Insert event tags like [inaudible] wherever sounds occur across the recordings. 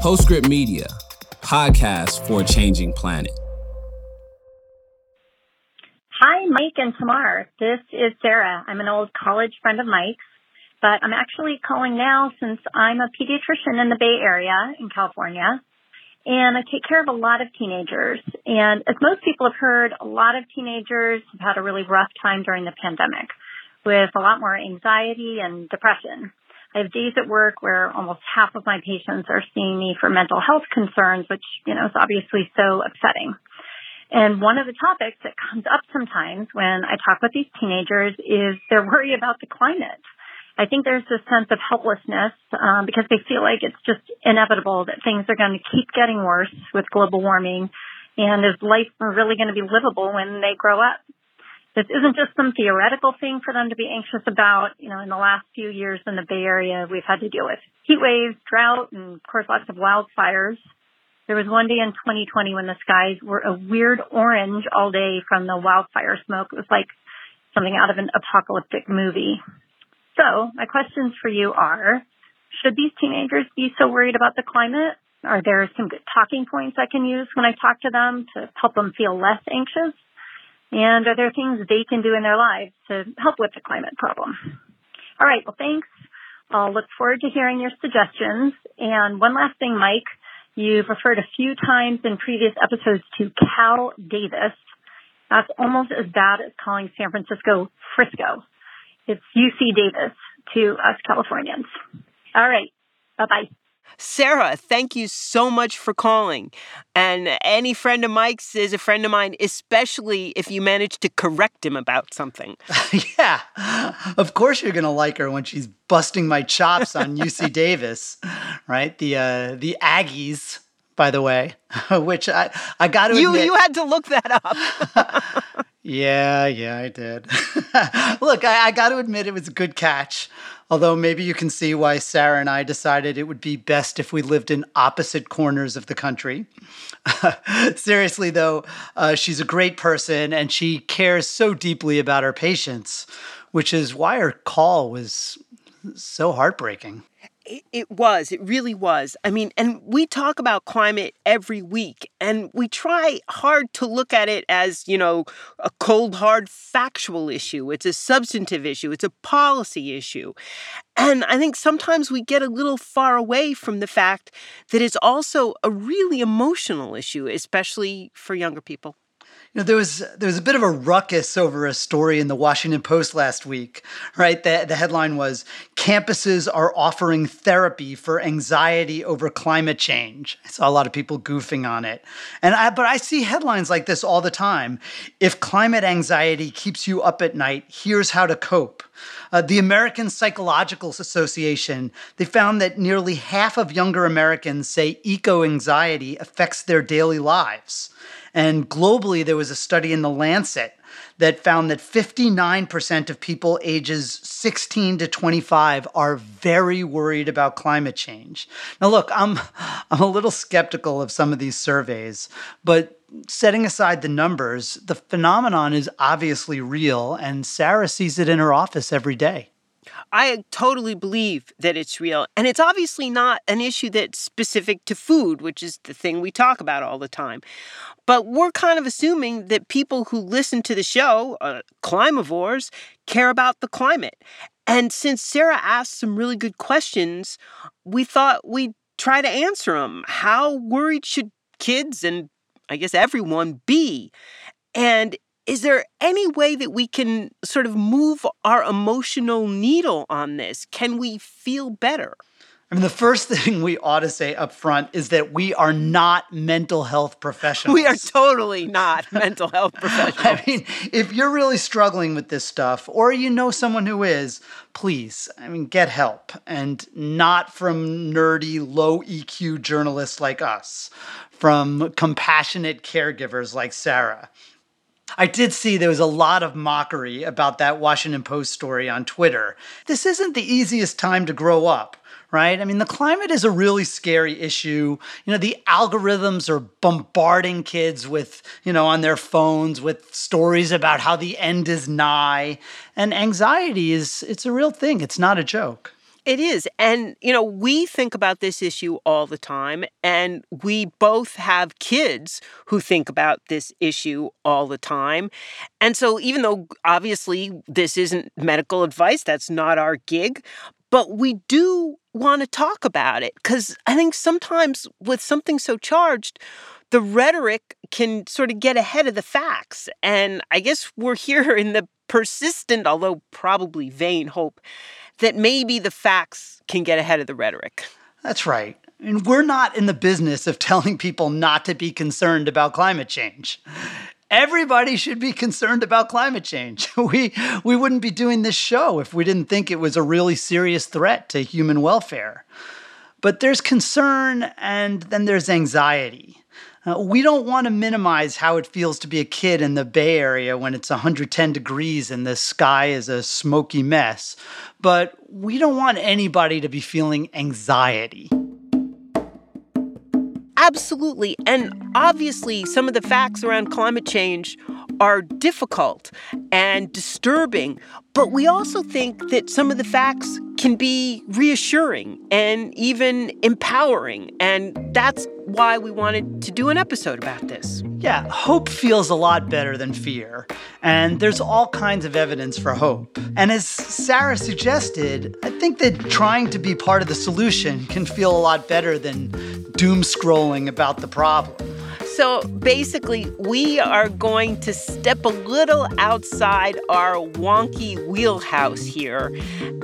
Postscript Media, podcast for a changing planet. Hi, Mike and Tamar. This is Sarah. I'm an old college friend of Mike's, but I'm actually calling now since I'm a pediatrician in the Bay Area in California. And I take care of a lot of teenagers. And as most people have heard, a lot of teenagers have had a really rough time during the pandemic with a lot more anxiety and depression. I have days at work where almost half of my patients are seeing me for mental health concerns, which, you know, is obviously so upsetting. And one of the topics that comes up sometimes when I talk with these teenagers is their worry about the climate. I think there's this sense of helplessness um, because they feel like it's just inevitable that things are going to keep getting worse with global warming, and is life really going to be livable when they grow up? This isn't just some theoretical thing for them to be anxious about. You know, in the last few years in the Bay Area, we've had to deal with heat waves, drought, and of course lots of wildfires. There was one day in 2020 when the skies were a weird orange all day from the wildfire smoke. It was like something out of an apocalyptic movie. So my questions for you are, should these teenagers be so worried about the climate? Are there some good talking points I can use when I talk to them to help them feel less anxious? And are there things they can do in their lives to help with the climate problem? All right. Well, thanks. I'll look forward to hearing your suggestions. And one last thing, Mike, you've referred a few times in previous episodes to Cal Davis. That's almost as bad as calling San Francisco Frisco. It's UC Davis to us Californians. All right. Bye bye. Sarah, thank you so much for calling. And any friend of Mike's is a friend of mine, especially if you manage to correct him about something. [laughs] yeah. Of course you're going to like her when she's busting my chops on UC [laughs] Davis, right? The uh the Aggies, by the way, [laughs] which I I got to You admit, you had to look that up. yeah, yeah, I did. Look, I, I got to admit it was a good catch. Although maybe you can see why Sarah and I decided it would be best if we lived in opposite corners of the country. [laughs] Seriously, though, uh, she's a great person and she cares so deeply about her patients, which is why her call was so heartbreaking. It, was. It really was. I mean, and we talk about climate every week, and we try hard to look at it as, you know, a cold, hard factual issue. It's a substantive issue, it's a policy issue. And I think sometimes we get a little far away from the fact that it's also a really emotional issue, especially for younger people. You know, there was there was a bit of a ruckus over a story in the Washington Post last week, right? The, the headline was Campuses are offering therapy for anxiety over climate change. I saw a lot of people goofing on it. And I but I see headlines like this all the time. If climate anxiety keeps you up at night, here's how to cope. Uh, the American Psychological Association, they found that nearly half of younger Americans say eco anxiety affects their daily lives. And globally, there was a study in The Lancet that found that 59% of people ages 16 to 25 are very worried about climate change. Now, look, I'm, [laughs] I'm a little skeptical of some of these surveys, but setting aside the numbers, the phenomenon is obviously real, and Sarah sees it in her office every day. I totally believe that it's real. And it's obviously not an issue that's specific to food, which is the thing we talk about all the time. But we're kind of assuming that people who listen to the show, uh, Climavores, care about the climate. And since Sarah asked some really good questions, we thought we'd try to answer them. How worried should kids and I guess everyone be? And is there any way that we can sort of move our emotional needle on this? Can we feel better? I mean, the first [laughs] thing we ought to say up front is that we are not mental health professionals. We are totally not [laughs] mental health professionals. I mean, if you're really struggling with this stuff, or you know someone who is, please, I mean, get help and not from nerdy, low EQ journalists like us, from compassionate caregivers like Sarah. I did see there was a lot of mockery about that Washington Post story on Twitter. This isn't the easiest time to grow up, right? I mean, the climate is a really scary issue. You know, the algorithms are bombarding kids with, you know, on their phones with stories about how the end is nigh. And anxiety is it's a real thing. It's not a joke. It is. And, you know, we think about this issue all the time, and we both have kids who think about this issue all the time. And so, even though obviously this isn't medical advice, that's not our gig, but we do want to talk about it because I think sometimes with something so charged, the rhetoric can sort of get ahead of the facts. And I guess we're [laughs] here in the persistent, although probably vain hope that maybe the facts can get ahead of the rhetoric. That's right. And we're not in the business of telling people not to be concerned about climate change. Everybody should be concerned about climate change. [laughs] We, we wouldn't be doing this show if we didn't think it was a really serious threat to human welfare. But there's concern and then there's anxiety. Uh, we don't want to minimize how it feels to be a kid in the Bay Area when it's 110 degrees and the sky is a smoky mess, but we don't want anybody to be feeling anxiety. Absolutely. And obviously, some of the facts around climate change are difficult and disturbing, but we also think that some of the facts can be reassuring and even empowering. And that's why we wanted to do an episode about this. Yeah, hope feels a lot better than fear. And there's all kinds of evidence for hope. And as Sarah suggested, I think that trying to be part of the solution can feel a lot better than doom scrolling about the problem. So basically, we are going to step a little outside our wonky wheelhouse here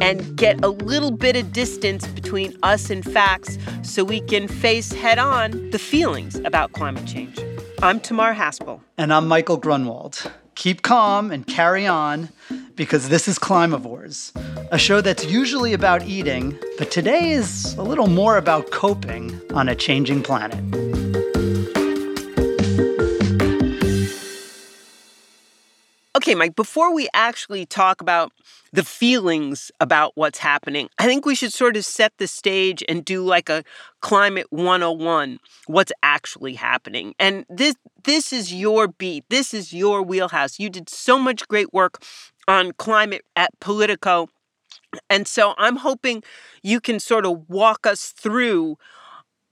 and get a little bit of distance between us and facts so we can face head on the feelings about climate change. I'm Tamar Haspel. And I'm Michael Grunwald. Keep calm and carry on because this is Climavores, a show that's usually about eating, but today is a little more about coping on a changing planet. Okay, Mike, before we actually talk about the feelings about what's happening, I think we should sort of set the stage and do like a climate 101, what's actually happening. And this this is your beat. This is your wheelhouse. You did so much great work on climate at Politico. And so I'm hoping you can sort of walk us through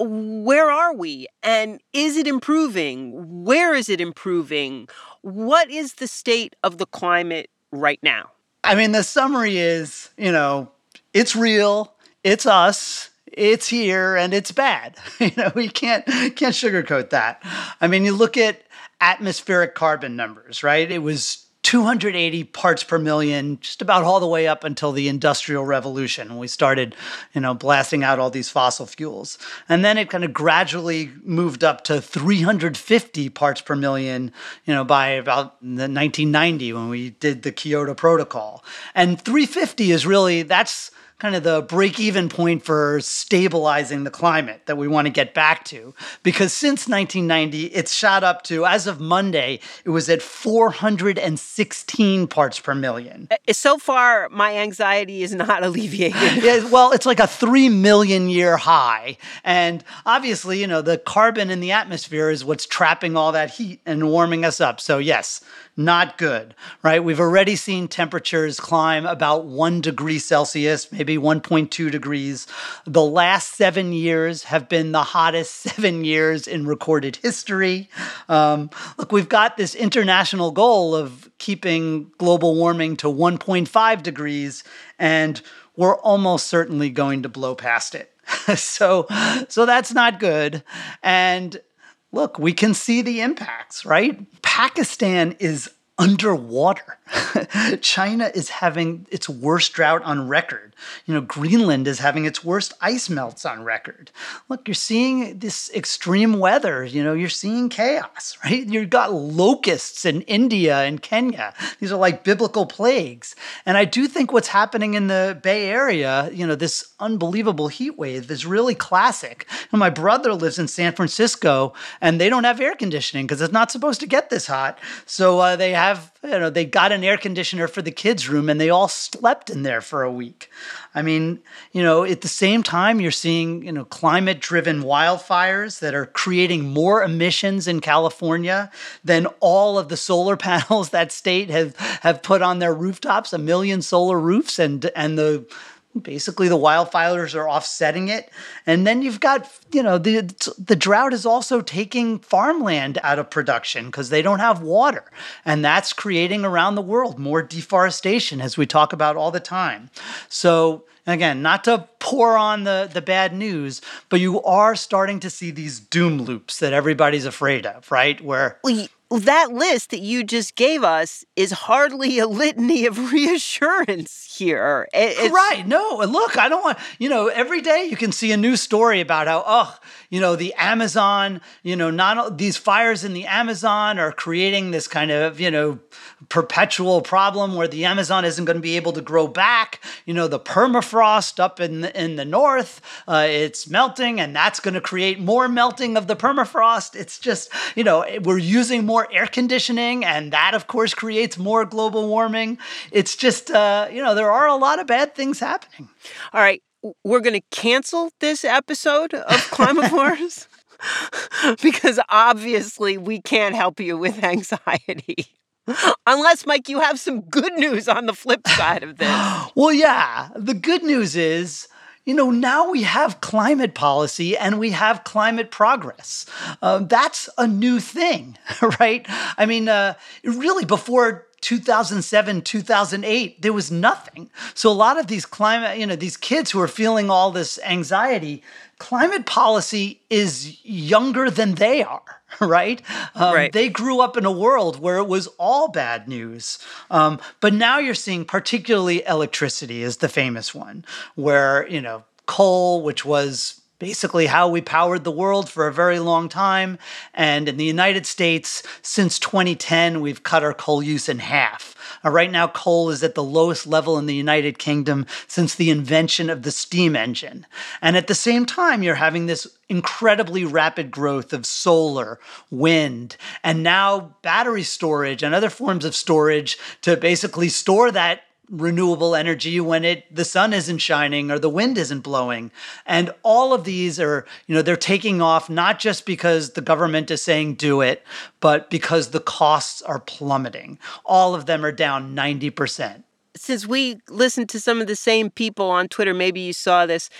where are we and is it improving? Where is it improving? What is the state of the climate right now? I mean, the summary is, you know, it's real, it's us, it's here, and it's bad. [laughs] You know, we can't can't sugarcoat that. I mean, you look at atmospheric carbon numbers, right? It was 280 parts per million, just about all the way up until the Industrial Revolution when we started, you know, blasting out all these fossil fuels. And then it kind of gradually moved up to 350 parts per million, you know, by about the 1990 when we did the Kyoto Protocol. And 350 is really, that's kind of the break even point for stabilizing the climate that we want to get back to. Because since 1990, it's shot up to, as of Monday, it was at 416 parts per million. Uh, so far, my anxiety is not [laughs] alleviated. [laughs] yeah, well, it's like a 3 million year high. And obviously, you know, the carbon in the atmosphere is what's trapping all that heat and warming us up. So, yes, not good, right? We've already seen temperatures climb about one degree Celsius, maybe 1.2 degrees. The last seven years have been the hottest [laughs] seven years in recorded history. Um, look, we've got this international goal of keeping global warming to 1.5 degrees, and we're almost certainly going to blow past it. [laughs] so, so that's not good. And look, we can see the impacts, right? Pakistan is underwater. [laughs] China is having its worst drought on record. You know, Greenland is having its worst ice melts on record. Look, you're seeing this extreme weather. You know, you're seeing chaos, [laughs] right? You've got locusts in India and Kenya. These are like biblical plagues. And I do think what's happening in the Bay Area, you know, this unbelievable heat wave is really classic. And my brother lives in San Francisco and they don't have air conditioning because it's not supposed to get this hot. So uh, they have, you know, they got an air conditioner for the kids' room and they all slept in there for a week. I mean, you know, at the same time, you're seeing, you know, climate driven wildfires that are creating more emissions in California than all of the solar [laughs] panels that state have, have put on their rooftops, a million solar roofs, and, and the basically the wildfires are offsetting it. And then you've got you know the the drought is also taking farmland out of production because they don't have water. And that's creating around the world more deforestation as we talk about all the time. So again not to pour on the the bad news but you are starting to see these doom loops that everybody's afraid of right? Where that list that you just gave us is hardly a litany of [laughs] reassurance here. It's, right. No, look, I don't want, you know, every day you can see a new story about how, oh, you know, the Amazon, you know, not these fires in the Amazon are creating this kind of, you know, perpetual problem where the Amazon isn't going to be able to grow back. You know, the permafrost up in the, in the north, uh, it's melting, and that's going to create more melting of the permafrost. It's just, you know, we're using more air conditioning, and that, of course, creates more global warming. It's just, uh, you know, there are a lot of bad things happening. All right, we're going to cancel this episode of Climate [laughs] Wars. [laughs] because obviously we can't help you with anxiety. [laughs] Unless, Mike, you have some good news on the flip side of this. [gasps] well, yeah. The good news is you know, now we have climate policy and we have climate progress. Uh, that's a new thing, right? I mean, uh, really, before 2007, 2008, there was nothing. So a lot of these climate, you know, these kids who are feeling all this anxiety, climate policy is younger than they are. [laughs] right? Um, right? They grew up in a world where it was all bad news. Um, but now you're seeing, particularly electricity is the famous one, where, you know, coal, which was basically how we powered the world for a very long time. And in the United States, since 2010, we've cut our coal use in half. Uh, right now, coal is at the lowest level in the United Kingdom since the invention of the steam engine. And at the same time, you're having this incredibly rapid growth of solar, wind, and now battery storage and other forms of storage to basically store that renewable energy when it the sun isn't shining or the wind isn't blowing. And all of these are you know they're taking off not just because the government is saying do it but because the costs are plummeting. All of them are down 90% since we listened to some of the same people on twitter maybe you saw this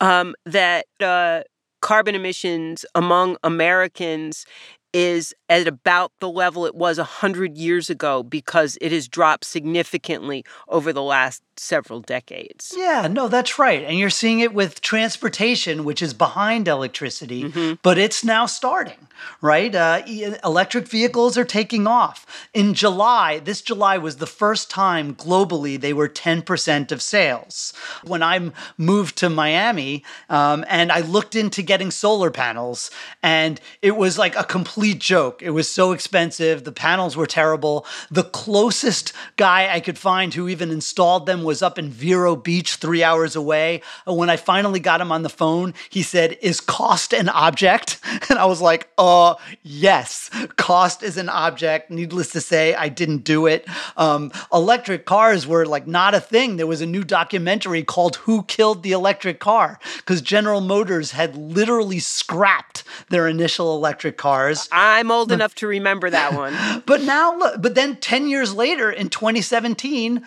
um, that uh, carbon emissions among americans is at about the level it was 100 years ago because it has dropped significantly over the last several decades. Yeah, no, that's right. And you're seeing it with transportation, which is behind electricity, mm-hmm. but it's now starting, right? Uh, electric vehicles are taking off. In July, this July was the first time globally they were 10% of sales. When I moved to Miami um, and I looked into getting solar panels, and it was like a complete joke. It was so expensive. The panels were terrible. The closest guy I could find who even installed them was up in Vero Beach, three hours away. When I finally got him on the phone, he said, Is cost an object? [laughs] And I was like, Uh, yes, cost is an object. Needless to say, I didn't do it. Um, electric cars were like not a thing. There was a new documentary called Who Killed the Electric Car? Because General Motors had literally scrapped their initial electric cars. I'm old enough to remember that one. [laughs] but now, look, but then 10 years later in 2017,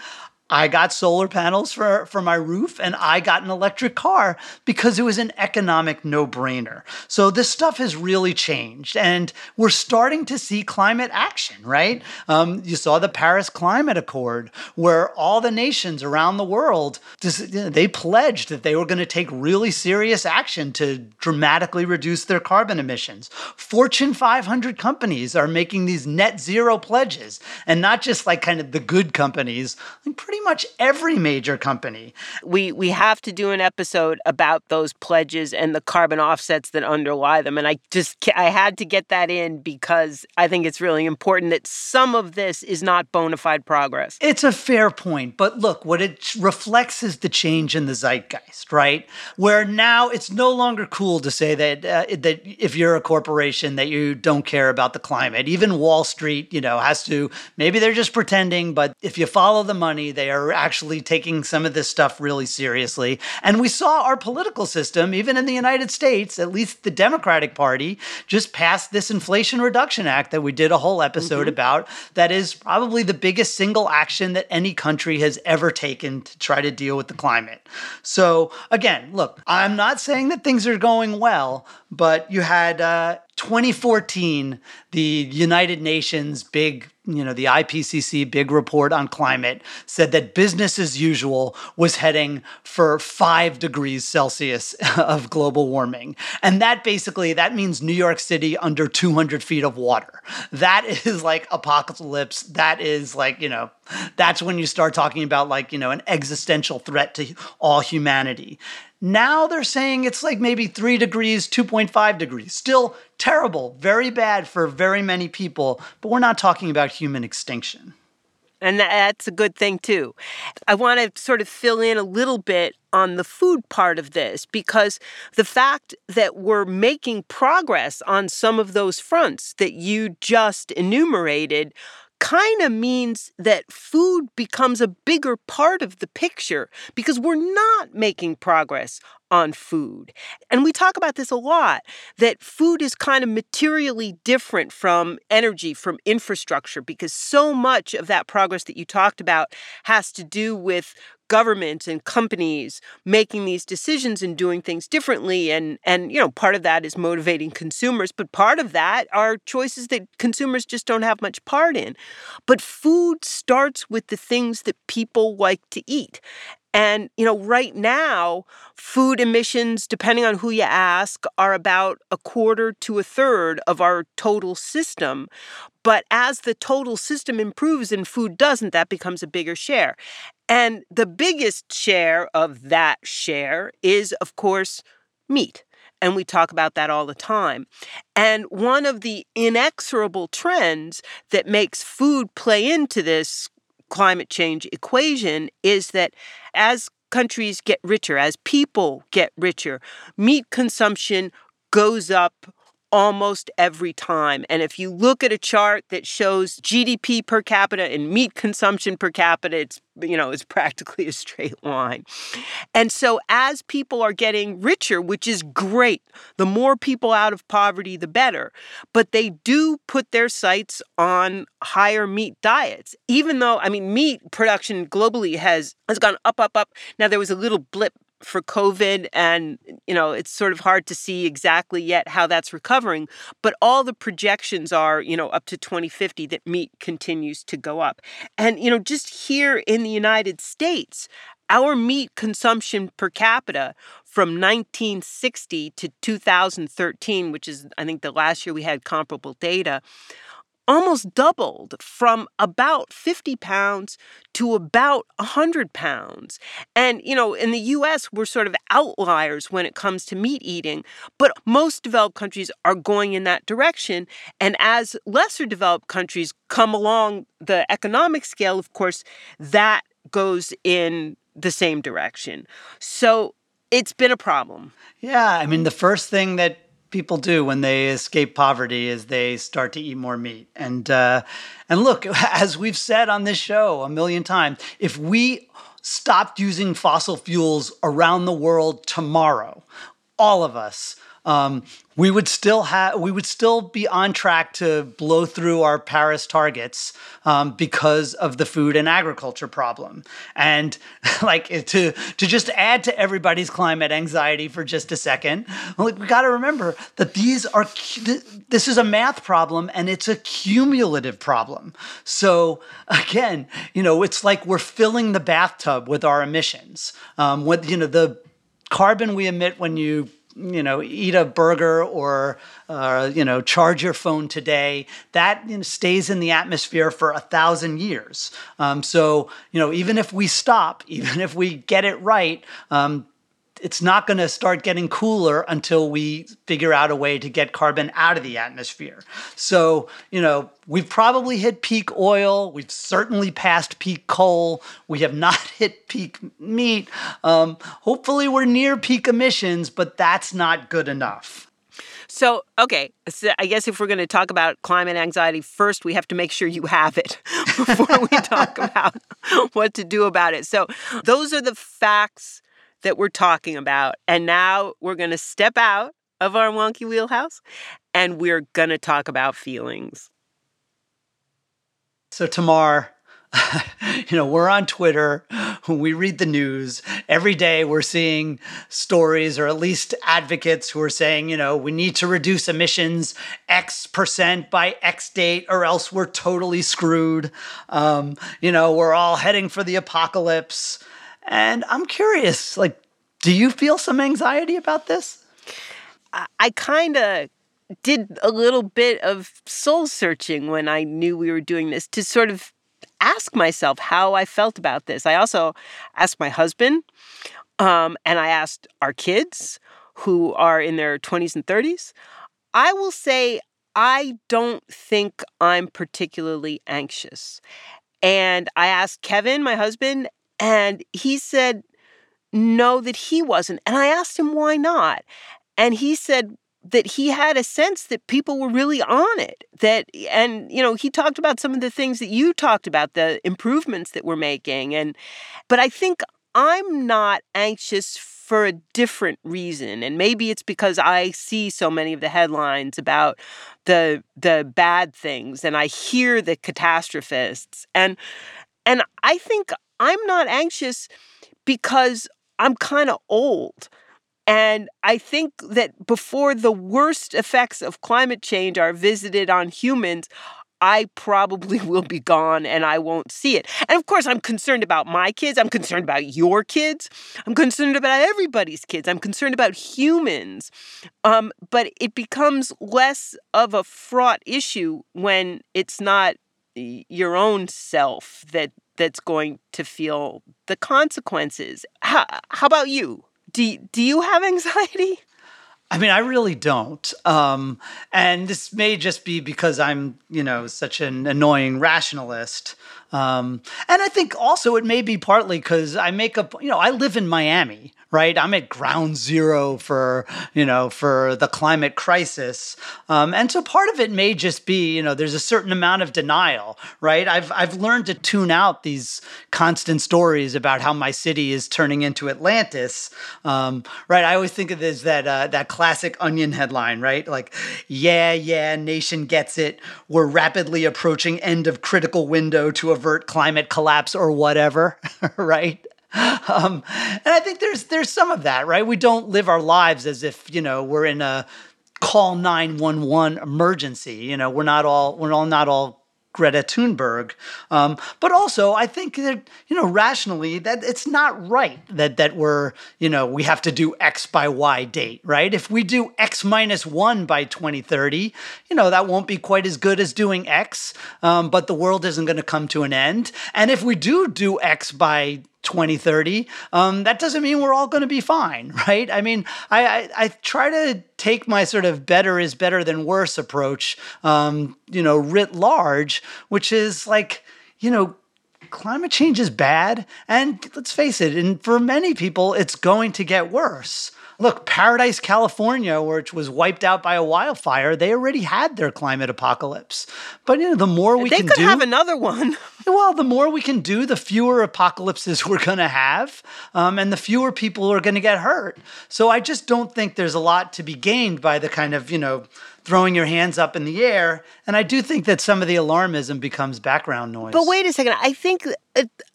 I got solar panels for, for my roof and I got an electric car because it was an economic no brainer. So this stuff has really changed and we're starting to see climate action, right? Um, you saw the Paris Climate Accord where all the nations around the world, they pledged that they were going to take really serious action to dramatically reduce their carbon emissions. Fortune 500 companies are making these net zero pledges and not just like kind of the good companies, like pretty pretty much every major company. We we have to do an episode about those pledges and the carbon offsets that underlie them and I just I had to get that in because I think it's really important that some of this is not bona fide progress. It's a fair point, but look, what it reflects is the change in the zeitgeist, right? Where now it's no longer cool to say that uh, that if you're a corporation that you don't care about the climate. Even Wall Street, you know, has to maybe they're just pretending, but if you follow the money, they They are actually taking some of this stuff really seriously. And we saw our political system, even in the United States, at least the Democratic Party, just passed this Inflation Reduction Act that we did a whole episode mm-hmm. about. That is probably the biggest single action that any country has ever taken to try to deal with the climate. So, again, look, I'm not saying that things are going well, but you had uh, 2014, the United Nations big, you know, the IPCC big report on climate said that business as usual was heading for five degrees Celsius [laughs] of global warming. And that basically, that means New York City under 200 feet of water. That [laughs] is like apocalypse. That is like, you know, that's when you start talking about like, you know, an existential threat to all humanity. Now they're saying it's like maybe three degrees, 2.5 degrees. Still terrible, very bad for very many people, but we're not talking about human extinction. And that's a good thing, too. I want to sort of fill in a little bit on the food part of this because the fact that we're making progress on some of those fronts that you just enumerated kind of means that food becomes a bigger part of the picture because we're not making progress on food. And we talk about this a lot that food is kind of materially different from energy, from infrastructure, because so much of that progress that you talked about has to do with government and companies making these decisions and doing things differently and and you know part of that is motivating consumers but part of that are choices that consumers just don't have much part in. But food starts with the things that people like to eat and, you know, right now, food emissions, depending on who you ask, are about a quarter to a third of our total system. But as the total system improves and food doesn't, that becomes a bigger share. And the biggest share of that share is, of course, meat. And we talk about that all the time. And one of the inexorable trends that makes food play into this climate change equation is that as countries get richer, as people get richer, meat consumption goes up almost every time. And if you look at a chart that shows GDP per capita and meat consumption per capita, it's you know, it's [laughs] practically a straight line. And so as people are getting richer, which is great, the more people out of poverty the better, but they do put their sights on higher meat diets. Even though I mean meat production globally has has gone up up up. Now there was a little blip for COVID, and you know it's sort of hard to see exactly yet how that's recovering. But all the projections are, you know, up to 2050 that meat continues to go up. And you know, just here in the United States, our meat consumption per capita from 1960 to 2013, which is I think the last year we had comparable data, almost doubled from about 50 pounds to about 100 pounds. And, you know, in the US, we're sort of outliers when it comes to meat eating, but most developed countries are going in that direction. And as lesser developed countries come along the economic scale, of course, that goes in the same direction. So it's been a problem. Yeah. I mean, the first thing that people do when they escape poverty is they start to eat more meat. And uh, and look, [laughs] as we've said on this show a million times, if we stopped using fossil fuels around the world tomorrow, all of us um, we would still have we would still be on track to blow through our Paris targets um, because of the food and agriculture problem. And [laughs] like to to just add to everybody's climate anxiety for just a second, like we got to remember that these are this is a math problem and it's a cumulative problem. So again, you know, it's like we're filling the bathtub with our emissions. Um, with you know the carbon we emit when you you know, eat a burger or, uh, you know, charge your phone today, that you know, stays in the atmosphere for a thousand years. Um, so, you know, even if we stop, [laughs] even if we get it right, um, it's not going to start getting cooler until we figure out a way to get carbon out of the atmosphere. So, you know, we've probably hit peak oil. We've certainly passed peak coal. We have not [laughs] hit peak meat. Um, hopefully, we're near peak emissions, but that's not good enough. So, okay, so I guess if we're going to talk about climate anxiety, first we have to make sure you have it [laughs] before we talk [laughs] about what to do about it. So, those are the facts that we're talking about. And now we're going to step out of our wonky wheelhouse and we're going to talk about feelings. So, Tamar, [laughs] you know, we're on Twitter, we read the news. Every day we're seeing stories or at least advocates who are saying, you know, we need to reduce emissions X percent by X date or else we're totally screwed. Um, you know, we're all heading for the apocalypse. And I'm curious, like, do you feel some anxiety about this? I, kind of did a little bit of soul searching when I knew we were doing this to sort of ask myself how I felt about this. I also asked my husband, um, and I asked our kids who are in their 20s and 30s. I will say, I don't think I'm particularly anxious. And I asked Kevin, my husband, and he said no, that he wasn't. And I asked him why not. And he said, that he had a sense that people were really on it that and you know he talked about some of the things that you talked about the improvements that we're making and but i think i'm not anxious for a different reason and maybe it's because i see so many of the headlines about the the bad things and i hear the catastrophists and and i think i'm not anxious because i'm kind of old and I think that before the worst effects of climate change are visited on humans, I probably [laughs] will be gone and I won't see it. And of course, I'm concerned about my kids. I'm concerned about your kids. I'm concerned about everybody's kids. I'm concerned about humans. Um, but it becomes less of a fraught issue when it's not your own self that that's going to feel the consequences. How, how about you? Do do you have anxiety? [laughs] I mean, I really don't. Um, and this may just be because I'm, you know, such an annoying rationalist. Um, and I think also it may be partly because I make up, you know, I live in Miami, right? I'm at ground zero for, you know, for the climate crisis. Um, and so part of it may just be, you know, there's a certain amount of denial, right? I've, I've learned to tune out these constant stories about how my city is turning into Atlantis, um, right? I always think of this, that, uh, that classic onion headline, right? Like, yeah, yeah, nation gets it. We're rapidly approaching end of critical window to avert climate collapse or whatever, [laughs] right? Um, and I think there's there's some of that, right? We don't live our lives as if you know we're in a call 911 emergency. You know, we're not all we're all not all Greta Thunberg. Um, but also, I think that you know rationally that it's not right that that we're you know we have to do X by Y date, right? If we do X minus one by 2030, you know that won't be quite as good as doing X, um, but the world isn't going to come to an end. And if we do do X by 2030 um, that doesn't mean we're all going to be fine [laughs] right? I mean I, I, I try to take my sort of better is better than worse approach um, you know writ large which is like you know climate change is bad and let's face it and for many people it's going to get worse look, Paradise, California, which was wiped out by a wildfire, they already had their climate apocalypse. But you know, the more we can do they can could do, have another one. [laughs] well, the more we can do, the fewer apocalypses [laughs] we're going to have, um, and the fewer people are going to get hurt. So I just don't think there's a lot to be gained by the kind of you know throwing your hands up in the air. And I do think that some of the alarmism becomes background noise. But wait a second. I think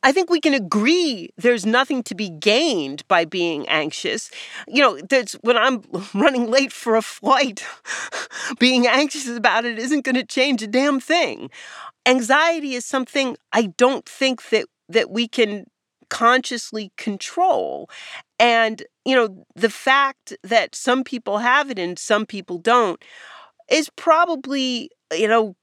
I think we can agree there's nothing to be gained by being anxious. You know, when I'm [laughs] running late for a flight, [laughs] being anxious about it isn't going to change a damn thing. Anxiety is something I don't think that that we can consciously control. And, you know, the fact that some people have it and some people don't is probably, you know,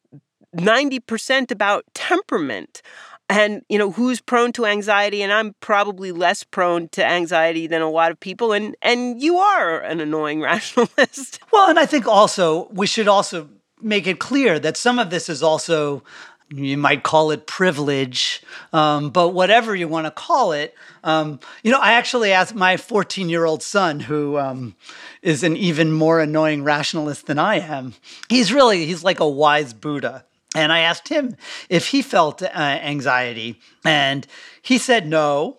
90% about temperament and you know who's prone to anxiety and i'm probably less prone to anxiety than a lot of people and and you are an annoying [laughs] rationalist. Well and i think also we should also make it clear that some of this is also you might call it privilege, um, but whatever you want to call it. Um, you know, I actually asked my 14 year old son, who um, is an even more annoying rationalist than I am. He's really, he's like a wise Buddha. And I asked him if he felt uh, anxiety. And he said no,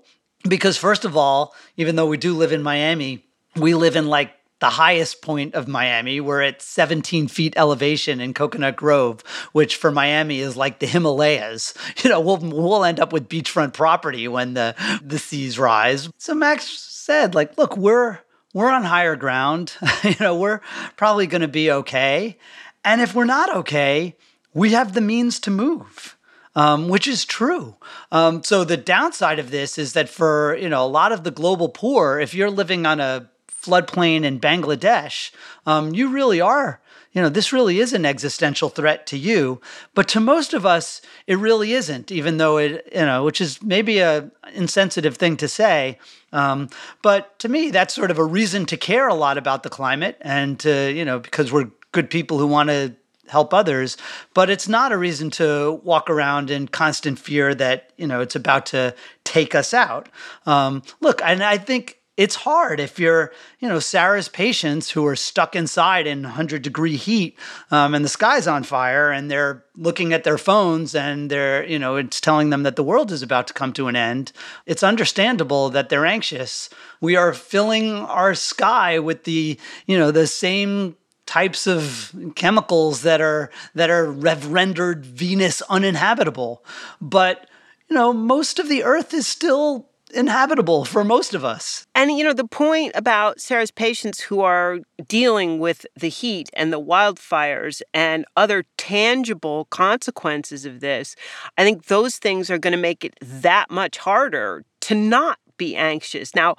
because first of all, even though we do live in Miami, we live in like the highest point of Miami. We're at 17 feet elevation in Coconut Grove, which for Miami is like the Himalayas. [laughs] You know, we'll we'll end up with beachfront property when the the seas rise. So Max said, like, look, we're we're on higher ground. [laughs] you know, we're probably going to be okay. And if we're not okay, we have the means to move. Um, which is true. Um, so the downside of this is that for you know a lot of the global poor, if you're living on a floodplain in Bangladesh, um, you really are. You know, this really is an existential threat to you, but to most of us, it really isn't. Even though it, you know, which is maybe a insensitive thing to say, um, but to me, that's sort of a reason to care a lot about the climate, and to you know, because we're good people who want to help others, but it's not a reason to walk around in constant fear that you know it's about to take us out. Um, look, and I think it's hard if you're, you know, Sarah's patients who are stuck inside in 100 degree heat um, and the sky's on fire and they're looking at their phones and they're, you know, it's telling them that the world is about to come to an end. It's understandable that they're anxious. We are filling our sky with the, you know, the same types of chemicals that are that are rendered Venus uninhabitable. But you know, most of the Earth is still inhabitable for most of us. And you know, the point about Sarah's patients who are dealing with the heat and the wildfires and other tangible consequences of this, I think those things are going to make it that much harder to not be anxious. Now,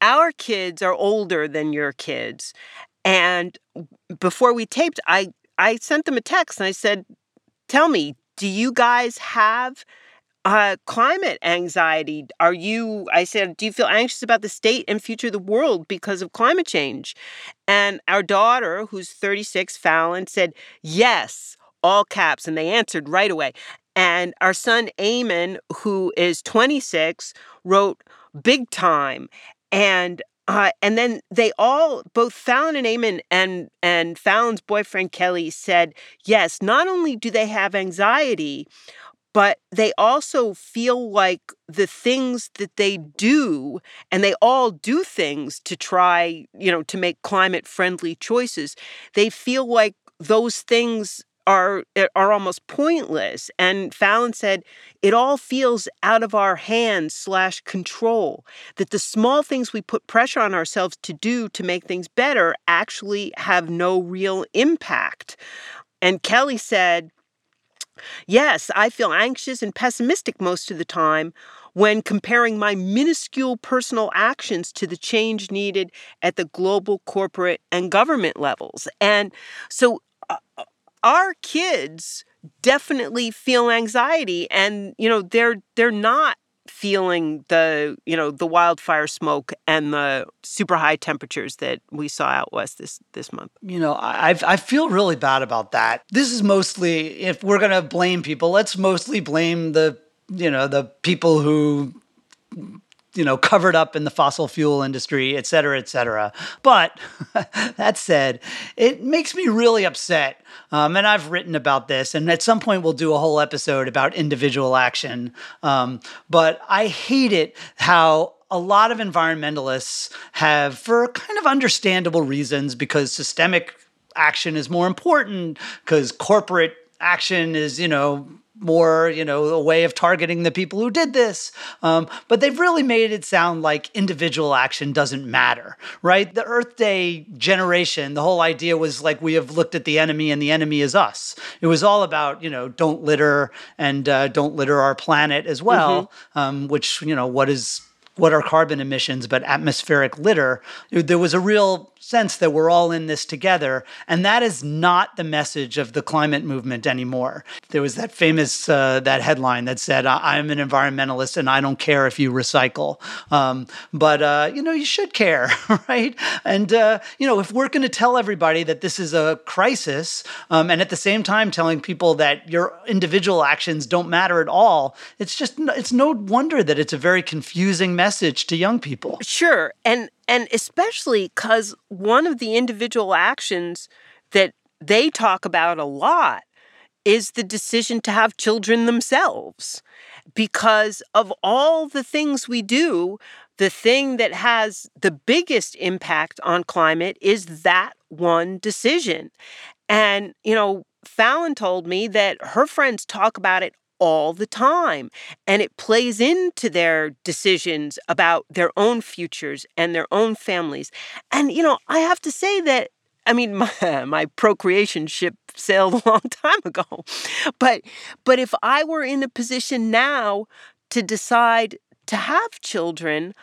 our kids are older than your kids, and before we taped, I I sent them a text and I said, "Tell me, do you guys have uh, climate anxiety? Are you?" I said, "Do you feel anxious about the state and future of the world because of climate change?" And our daughter, who's 36, Fallon, said, "Yes." All caps, and they answered right away. And our son Eamon, who is 26, wrote big time. And uh, and then they all, both Fallon and Eamon and and Fallon's boyfriend Kelly said, yes, not only do they have anxiety, but they also feel like the things that they do, and they all do things to try, you know, to make climate friendly choices. They feel like those things are eh, are almost pointless. And Fallon said it all feels out of our hands slash control. That the small things we put pressure on ourselves to do to make things better actually have no real impact. And Kelly said, Yes, I feel anxious and pessimistic most of the time when comparing my minuscule personal actions to the change needed at the global corporate and government levels. And so uh, our kids definitely feel anxiety and you know they're they're not feeling the you know the wildfire smoke and the super high temperatures that we saw out west this this month. You know i i feel really bad about that. This is mostly if we're going to blame people let's mostly blame the you know the people who you know, covered up in the fossil fuel industry, et cetera, et cetera. But [laughs] that said, it makes me really upset. Um, and I've written about this, and at some point we'll do a whole episode about individual action. Um, but I hate it how a lot of environmentalists have, for kind of understandable reasons, because systemic action is more important, because corporate action is, you know, more, you know, a way of targeting the people who did this. Um, but they've really made it sound like individual action doesn't matter, right? The Earth Day generation, the whole idea was like we have looked at the enemy and the enemy is us. It was all about, you know, don't litter and uh, don't litter our planet as well, mm-hmm. um, which, you know, what is what are carbon emissions but atmospheric litter there was a real sense that we're all in this together. And that is not the message of the climate movement anymore. There was that famous uh, that headline that said, "I'm an environmentalist and I don't care if you recycle." Um, but uh, you know, you should care, [laughs] right? And uh, you know, if we're going to tell everybody that this is a crisis, um, and at the same time telling people that your individual actions don't matter at all, it's just it's no wonder that it's a very confusing message message to young people. Sure. And and especially cuz one of the individual actions that they talk about a lot is the decision to have children themselves. Because of all the things we do, the thing that has the biggest impact on climate is that one decision. And, you know, Fallon told me that her friends talk about it all the time. And it plays into their decisions about their own futures and their own families. And, you know, I have to say that I mean, [laughs] my, my procreation ship sailed [laughs] a long time ago. But but if I were in a position now to decide to have children,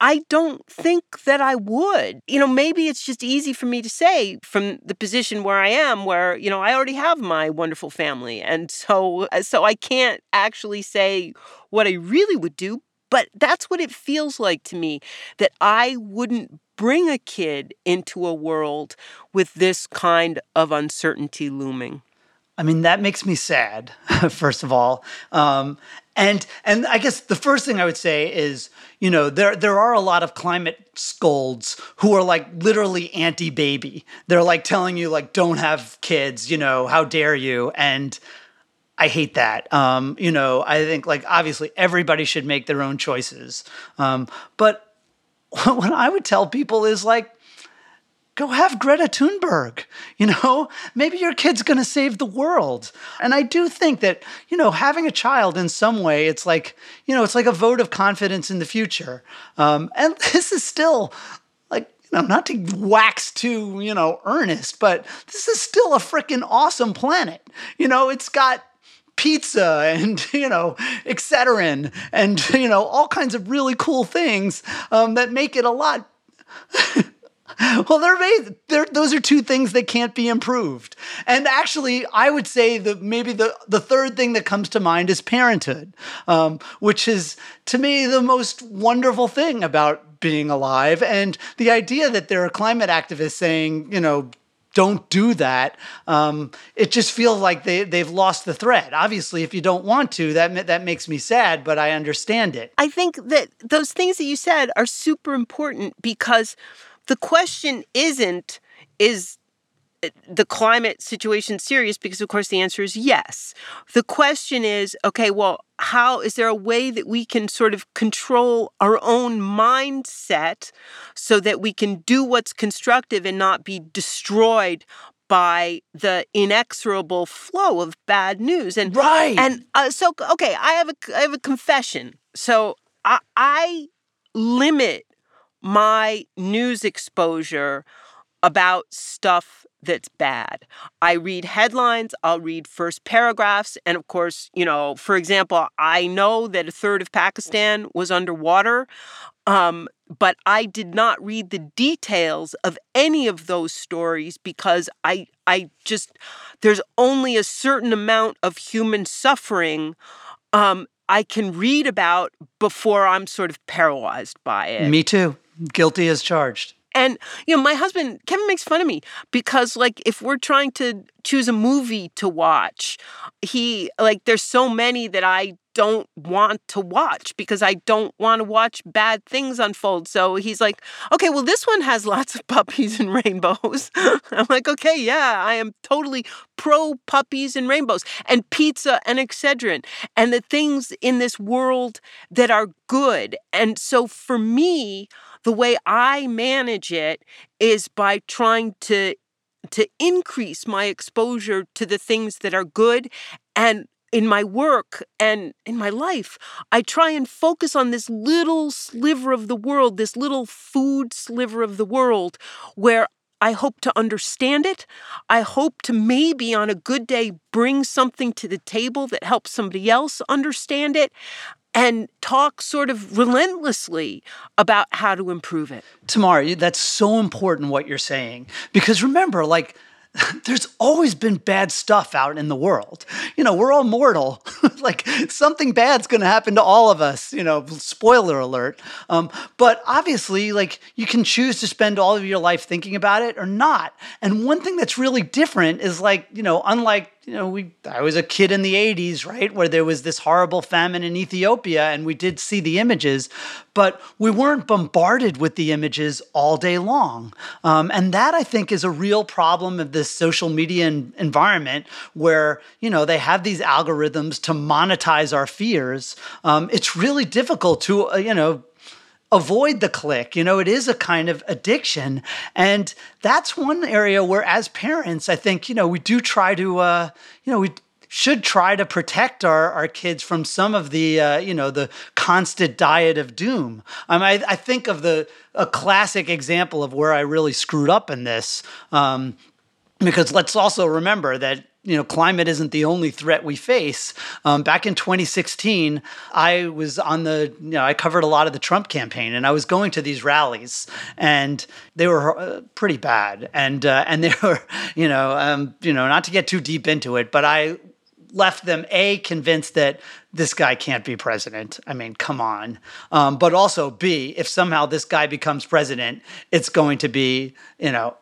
I don't think that I would. You know, maybe it's just easy for me to say from the position where I am where, you know, I already have my wonderful family. And so so I can't actually say what I really would do, but that's what it feels like to me that I wouldn't bring a kid into a world with this kind of uncertainty looming? I mean, that makes me sad, [laughs] first of all. Um, and and I guess the first thing I would say is, you know, there there are a lot of climate scolds who are like literally anti-baby. They're like telling you like don't have kids, you know, how dare you? And I hate that. Um, you know, I think like obviously everybody should make their own choices. Um, but [laughs] what I would tell people is like, go have Greta Thunberg. You know, maybe your kid's going to save the world. And I do think that, you know, having a child in some way, it's like, you know, it's like a vote of confidence in the future. Um, and [laughs] this is still like, you know, not to wax too, you know, earnest, but this is still a freaking awesome planet. You know, it's got pizza and [laughs] you know excedrin and you know all kinds of really cool things um, that make it a lot [laughs] [laughs] well they're, they're those are two things that can't be improved and actually i would say that maybe the, the third thing that comes to mind is parenthood um, which is to me the most wonderful thing about being alive and the idea that there are climate activists saying you know don't do that, um, it just feels like they, they've lost the thread. Obviously, if you don't want to, that, that makes me sad, but I understand it. I think that those things that you said are super important because the question isn't, is the climate situation serious? Because, of course, the answer is yes. The question is okay, well, how is there a way that we can sort of control our own mindset so that we can do what's constructive and not be destroyed by the inexorable flow of bad news and right and uh, so okay i have a i have a confession so i i limit my news exposure about stuff that's bad. I read headlines, I'll read first paragraphs, and of course, you know, for example, I know that a third of Pakistan was underwater, um, but I did not read the details of any of those stories because I, I just, there's only a certain amount of human suffering um, I can read about before I'm sort of paralyzed by it. Me too. Guilty as charged. And, you know, my husband, Kevin makes fun of me because, like, if we're trying to choose a movie to watch, he, like, there's so many that I don't want to watch because I don't want to watch bad things unfold. So he's like, okay, well, this one has lots of puppies and rainbows. [laughs] I'm like, okay, yeah, I am totally pro puppies and rainbows and pizza and Excedrin and the things in this world that are good. And so for me, the way I manage it is by trying to to increase my exposure to the things that are good and in my work and in my life, I try and focus on this little sliver of the world, this little food sliver of the world where I hope to understand it. I hope to maybe on a good day bring something to the table that helps somebody else understand it and talk sort of relentlessly about how to improve it. Tamar, that's so important what you're saying. Because remember, like, [laughs] there's always been bad stuff out in the world. You know, we're all mortal. [laughs] like something bad's going to happen to all of us. You know, spoiler alert. Um, but obviously, like you can choose to spend all of your life thinking about it or not. And one thing that's really different is like, you know, unlike you know, we I was a kid in the 80s, right, where there was this horrible famine in Ethiopia and we did see the images, but we weren't bombarded with the images all day long. Um, and that I think is a real problem of this social media environment where, you know, they have these algorithms to monetize our fears. Um, it's really difficult to, uh, you know, avoid the click. You know, it is a kind of addiction. And that's one area where, as parents, I think, you know, we do try to, uh, you know, we should try to protect our, our kids from some of the, uh, you know, the constant diet of doom. Um, I, I think of the, a classic example of where I really screwed up in this. Um, because let's also remember that you know, climate isn't the only threat we face. Um, back in 2016, I was on the, you know, I covered a lot of the Trump campaign, and I was going to these rallies, and they were uh, pretty bad, and uh, and [laughs] they were, you know, um, you know, not to get too deep into it, but I left them a convinced that this guy can't be president. I mean, come on. Um, but also b if somehow this guy becomes president, it's going to be, you know,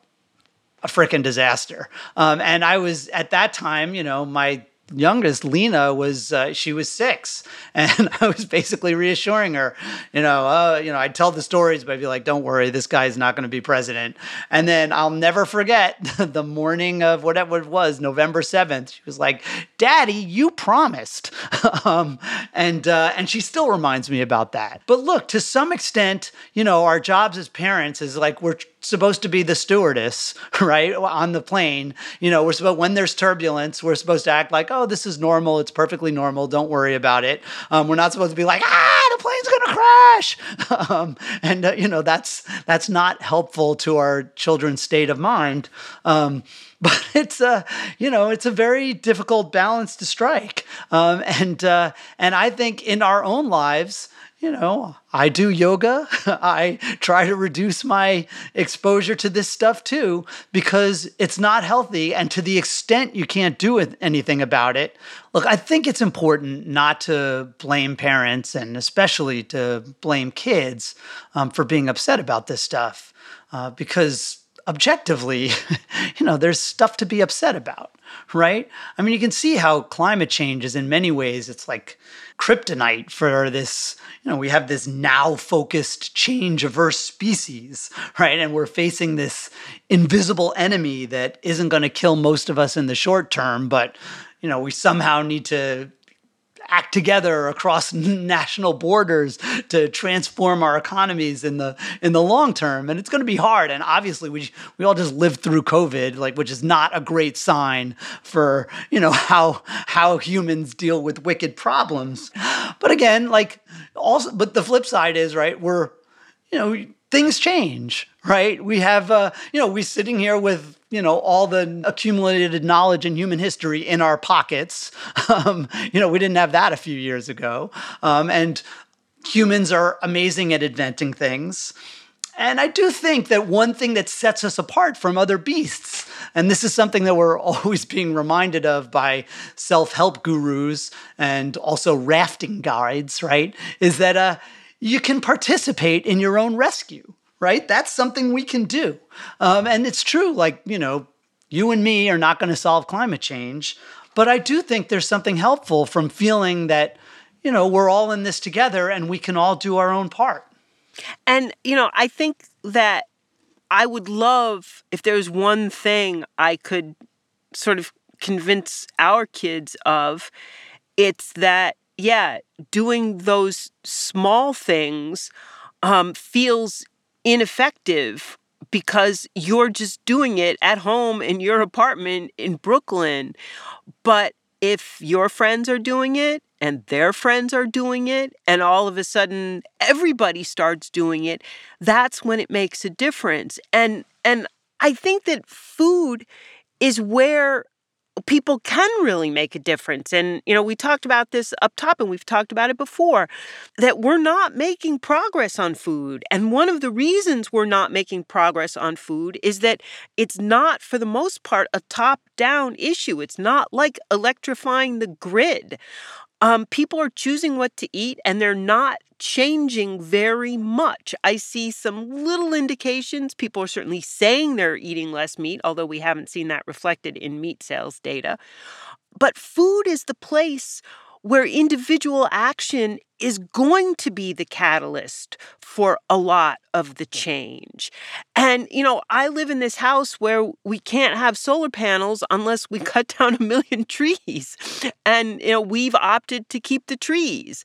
a freaking disaster. Um, and I was at that time, you know, my youngest Lena was uh, she was six, [laughs] and I was basically reassuring her, you know, uh, you know, I'd tell the stories, but I'd be like, "Don't worry, this guy's not going to be president." And then I'll never forget [laughs] the morning of whatever it was, November seventh. She was like, "Daddy, you promised," [laughs] um, and uh, and she still reminds me about that. But look, to some extent, you know, our jobs as parents is like we're supposed to be the stewardess, [laughs] right, on the plane. You know, we're supposed when there's turbulence, we're supposed to act like, oh, this is normal. It's perfectly normal. Don't worry about it. Um, we're not supposed to be like, ah, the plane's gonna crash. [laughs] um, and uh, you know, that's that's not helpful to our children's state of mind. Um, [laughs] but it's a you know it's a very difficult balance to strike um, and uh, and i think in our own lives you know, I do yoga. [laughs] I try to reduce my exposure to this stuff too because it's not healthy. And to the extent you can't do anything about it, look, I think it's important not to blame parents and especially to blame kids um, for being upset about this stuff uh, because objectively, [laughs] you know, there's stuff to be upset about right? I mean, you can see how climate change is in many ways, it's like kryptonite for this, you know, we have this now focused change averse species, right? And we're facing this invisible enemy that isn't going to kill most of us in the short term, but, you know, we somehow need to act together across [laughs] national borders to transform our economies in the in the long term. And it's going to be hard. And obviously we we all just lived through covid like which is not a great sign for you know [laughs] how how humans deal with wicked problems. But again like also but the flip side is right we're you know things change right? We have uh you know we're sitting here with you know all the accumulated knowledge in human history in our pockets. [laughs] Um, you know we didn't have that a few years ago. Um, and humans are amazing at inventing things. And I do think that one thing that sets us apart from other beasts, and this is something that we're [laughs] always being reminded of by self help gurus and also rafting guides, right? Is that uh, you can participate in your own rescue right? That's something we can do. Um, and it's true, like, you know, you and me are not going to solve climate change, but I do think there's something helpful from feeling that, you know, we're all in this together and we can all do our own part. And, you know, I think that I would love if there was one thing I could sort of convince our kids of, it's that, yeah, doing those small things um, feels ineffective because you're just doing it at home in your apartment in Brooklyn. But if your friends are doing it and their friends are doing it, and all of a sudden everybody starts doing it, that's when it makes a difference. And and I think that food is where people can really make a difference. And, you know, we talked about this up top and we've talked about it before that we're not making progress on food. And one of the reasons we're not making progress on food is that it's not, for the most part, a top down issue. It's not like electrifying the grid. Um, people are choosing what to eat and they're not changing very much. I see some little indications. People are certainly saying they're eating less meat, although we haven't seen that reflected in meat sales data. But food is the place where individual action is going to be the catalyst for a lot of the change. And, you know, I live in this house where we can't have solar panels unless we cut down a million [laughs] trees. And, you know, we've opted to keep the trees.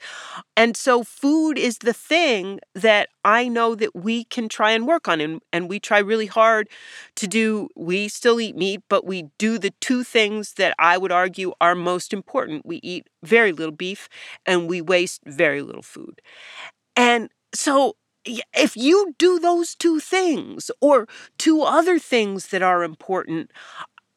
And so food is the thing that I know that we can try and work on. And, and we try really hard to do, we still eat meat, but we do the two things that I would argue are most important. We eat very little beef and we waste very little food. And so if you do those two things or two other things that are important,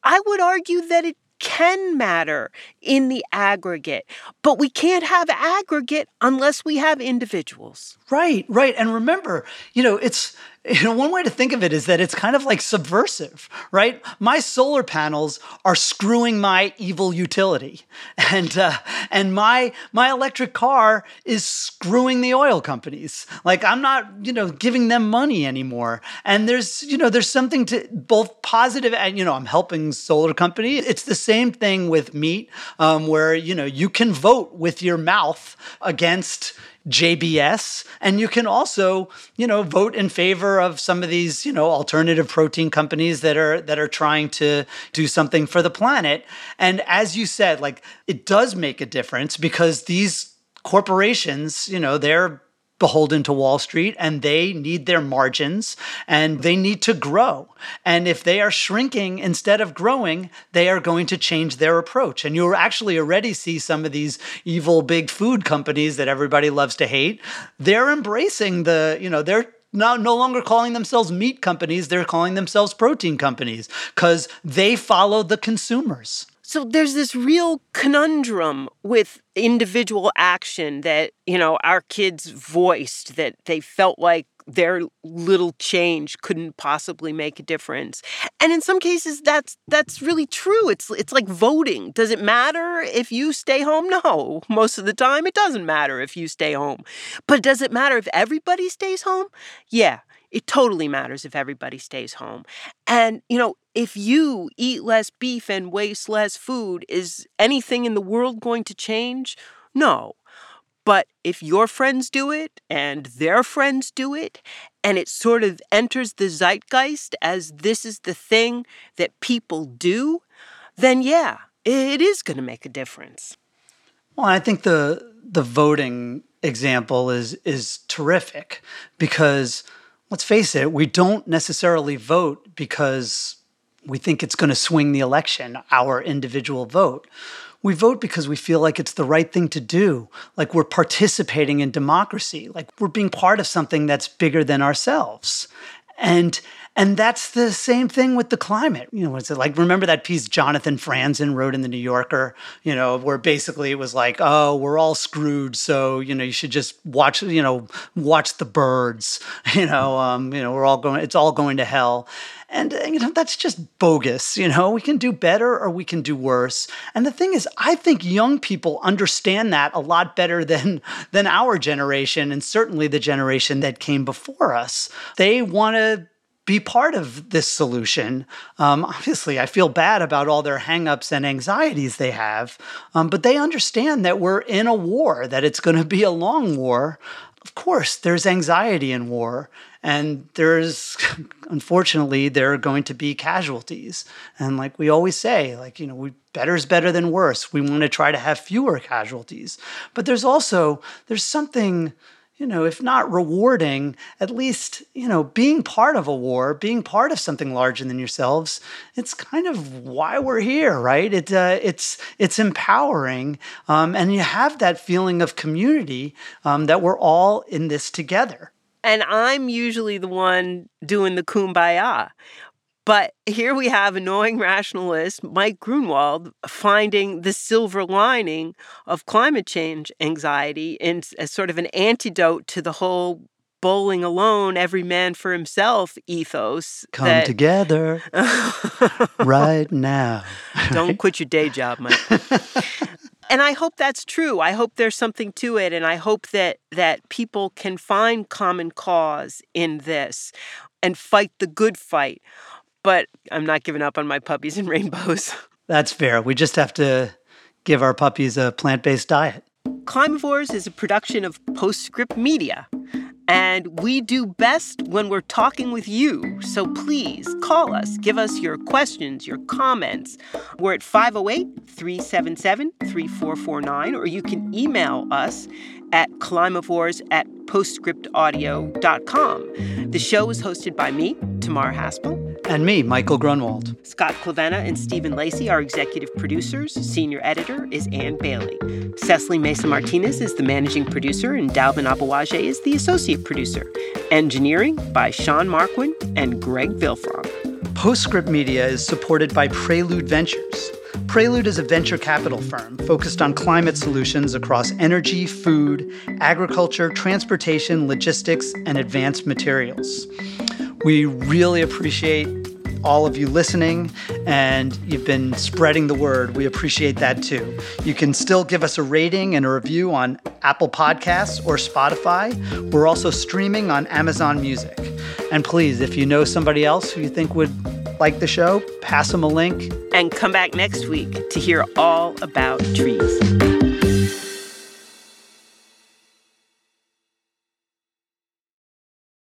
I would argue that it can matter in the aggregate, but we can't have aggregate unless we have individuals. Right, right. And remember, you know, it's you [laughs] know, one way to think of it is that it's kind of like subversive, right? My solar panels are screwing my evil utility, [laughs] and uh, and my my electric car is screwing the oil companies. Like I'm not, you know, giving them money anymore. And there's, you know, there's something to both positive and you know, I'm helping solar company. It's the same thing with meat, um, where you know you can vote with your mouth against JBS. And you can also, you know, vote in favor of some of these, you know, alternative protein companies that are that are trying to do something for the planet. And as you said, like it does make a difference because these corporations, you know, they're beholden to Wall Street and they need their margins and they need to grow. And if they are shrinking instead of growing, they are going to change their approach. And you actually already see some of these evil big food companies that everybody loves to hate. They're embracing the, you know, they're no, no longer calling themselves meat companies, they're calling themselves protein companies because they follow the consumers. So there's this real conundrum with individual action that, you know, our kids voiced that they felt like their little change couldn't possibly make a difference. And in some cases that's that's really true. It's it's like voting. Does it matter if you stay home? No. Most of the time it doesn't matter if you stay home. But does it matter if everybody stays home? Yeah. It totally matters if everybody stays home. And, you know, if you eat less beef and waste less food, is anything in the world going to change? No. But if your friends do it and their friends do it, and it sort of enters the zeitgeist as this is the thing that people do, then yeah, it is going to make a difference. Well, I think the the voting example is is terrific because let's face it, we don't necessarily vote because we think it's going to swing the election, our individual vote. We vote because we feel like it's the right thing to do, like we're participating in democracy, like we're being part of something that's bigger than ourselves. And and that's the same thing with the climate. You know, it's like remember that piece Jonathan Franzen wrote in the New Yorker, you know, where basically it was like, oh, we're all screwed, so you know, you should just watch, you know, watch the birds. [laughs] You know, um, you know, we're all going, it's all going to hell. And uh, you know, that's just bogus. You know, we can do better or we can do worse. And the thing is, I think young people understand that a lot better than [laughs] than our generation and certainly the generation that came before us. They want to be part of this solution. Um, obviously, I feel bad about all their hangups and anxieties they have, um, but they understand that we're in a war, that it's going to be a long war. Of course, there's anxiety in war, and there's, [laughs] unfortunately, there are going to be casualties. And like we always say, like, you know, we, better is better than worse. We want to try to have fewer casualties. But there's also, there's something you know, if not rewarding, at least, you know, being part of a war, being part of something larger than yourselves, it's kind of why we're here, right? It, uh, it's, it's empowering. Um, and you have that feeling of community um, that we're all in this together. And I'm usually the one doing the kumbaya. But here we have annoying rationalist Mike Grunwald finding the silver lining of climate change anxiety in, as sort of an antidote to the whole bowling alone, every man for himself ethos. Come that... together [laughs] right now. Don't quit your day job, Mike. [laughs] and I hope that's true. I hope there's something to it, and I hope that that people can find common cause in this and fight the good fight. But I'm not giving up on my puppies and [laughs] rainbows. That's fair. We just have to give our puppies a plant based diet. Climavores is a production of Postscript Media. And we do best when we're talking with you. So please call us, give us your questions, your comments. We're at 508 377 3449, or you can email us at climavores at postscriptaudio.com. The show is hosted by me, Tamar Haspel. And me, Michael Grunwald. Scott Clavenna and Stephen Lacey are executive producers. Senior editor is Ann Bailey. Cecily Mesa Martinez is the managing producer, and Dalvin Aboagye is the associate producer. Engineering by Sean Marquand and Greg Vilfrog. Postscript Media is supported by Prelude Ventures. Prelude is a venture capital firm focused on climate solutions across energy, food, agriculture, transportation, logistics, and advanced materials. We really appreciate all of you listening and you've been spreading the word. We appreciate that too. You can still give us a rating and a review on Apple Podcasts or Spotify. We're also streaming on Amazon Music. And please, if you know somebody else who you think would like the show, pass them a link. And come back next week to hear all about trees.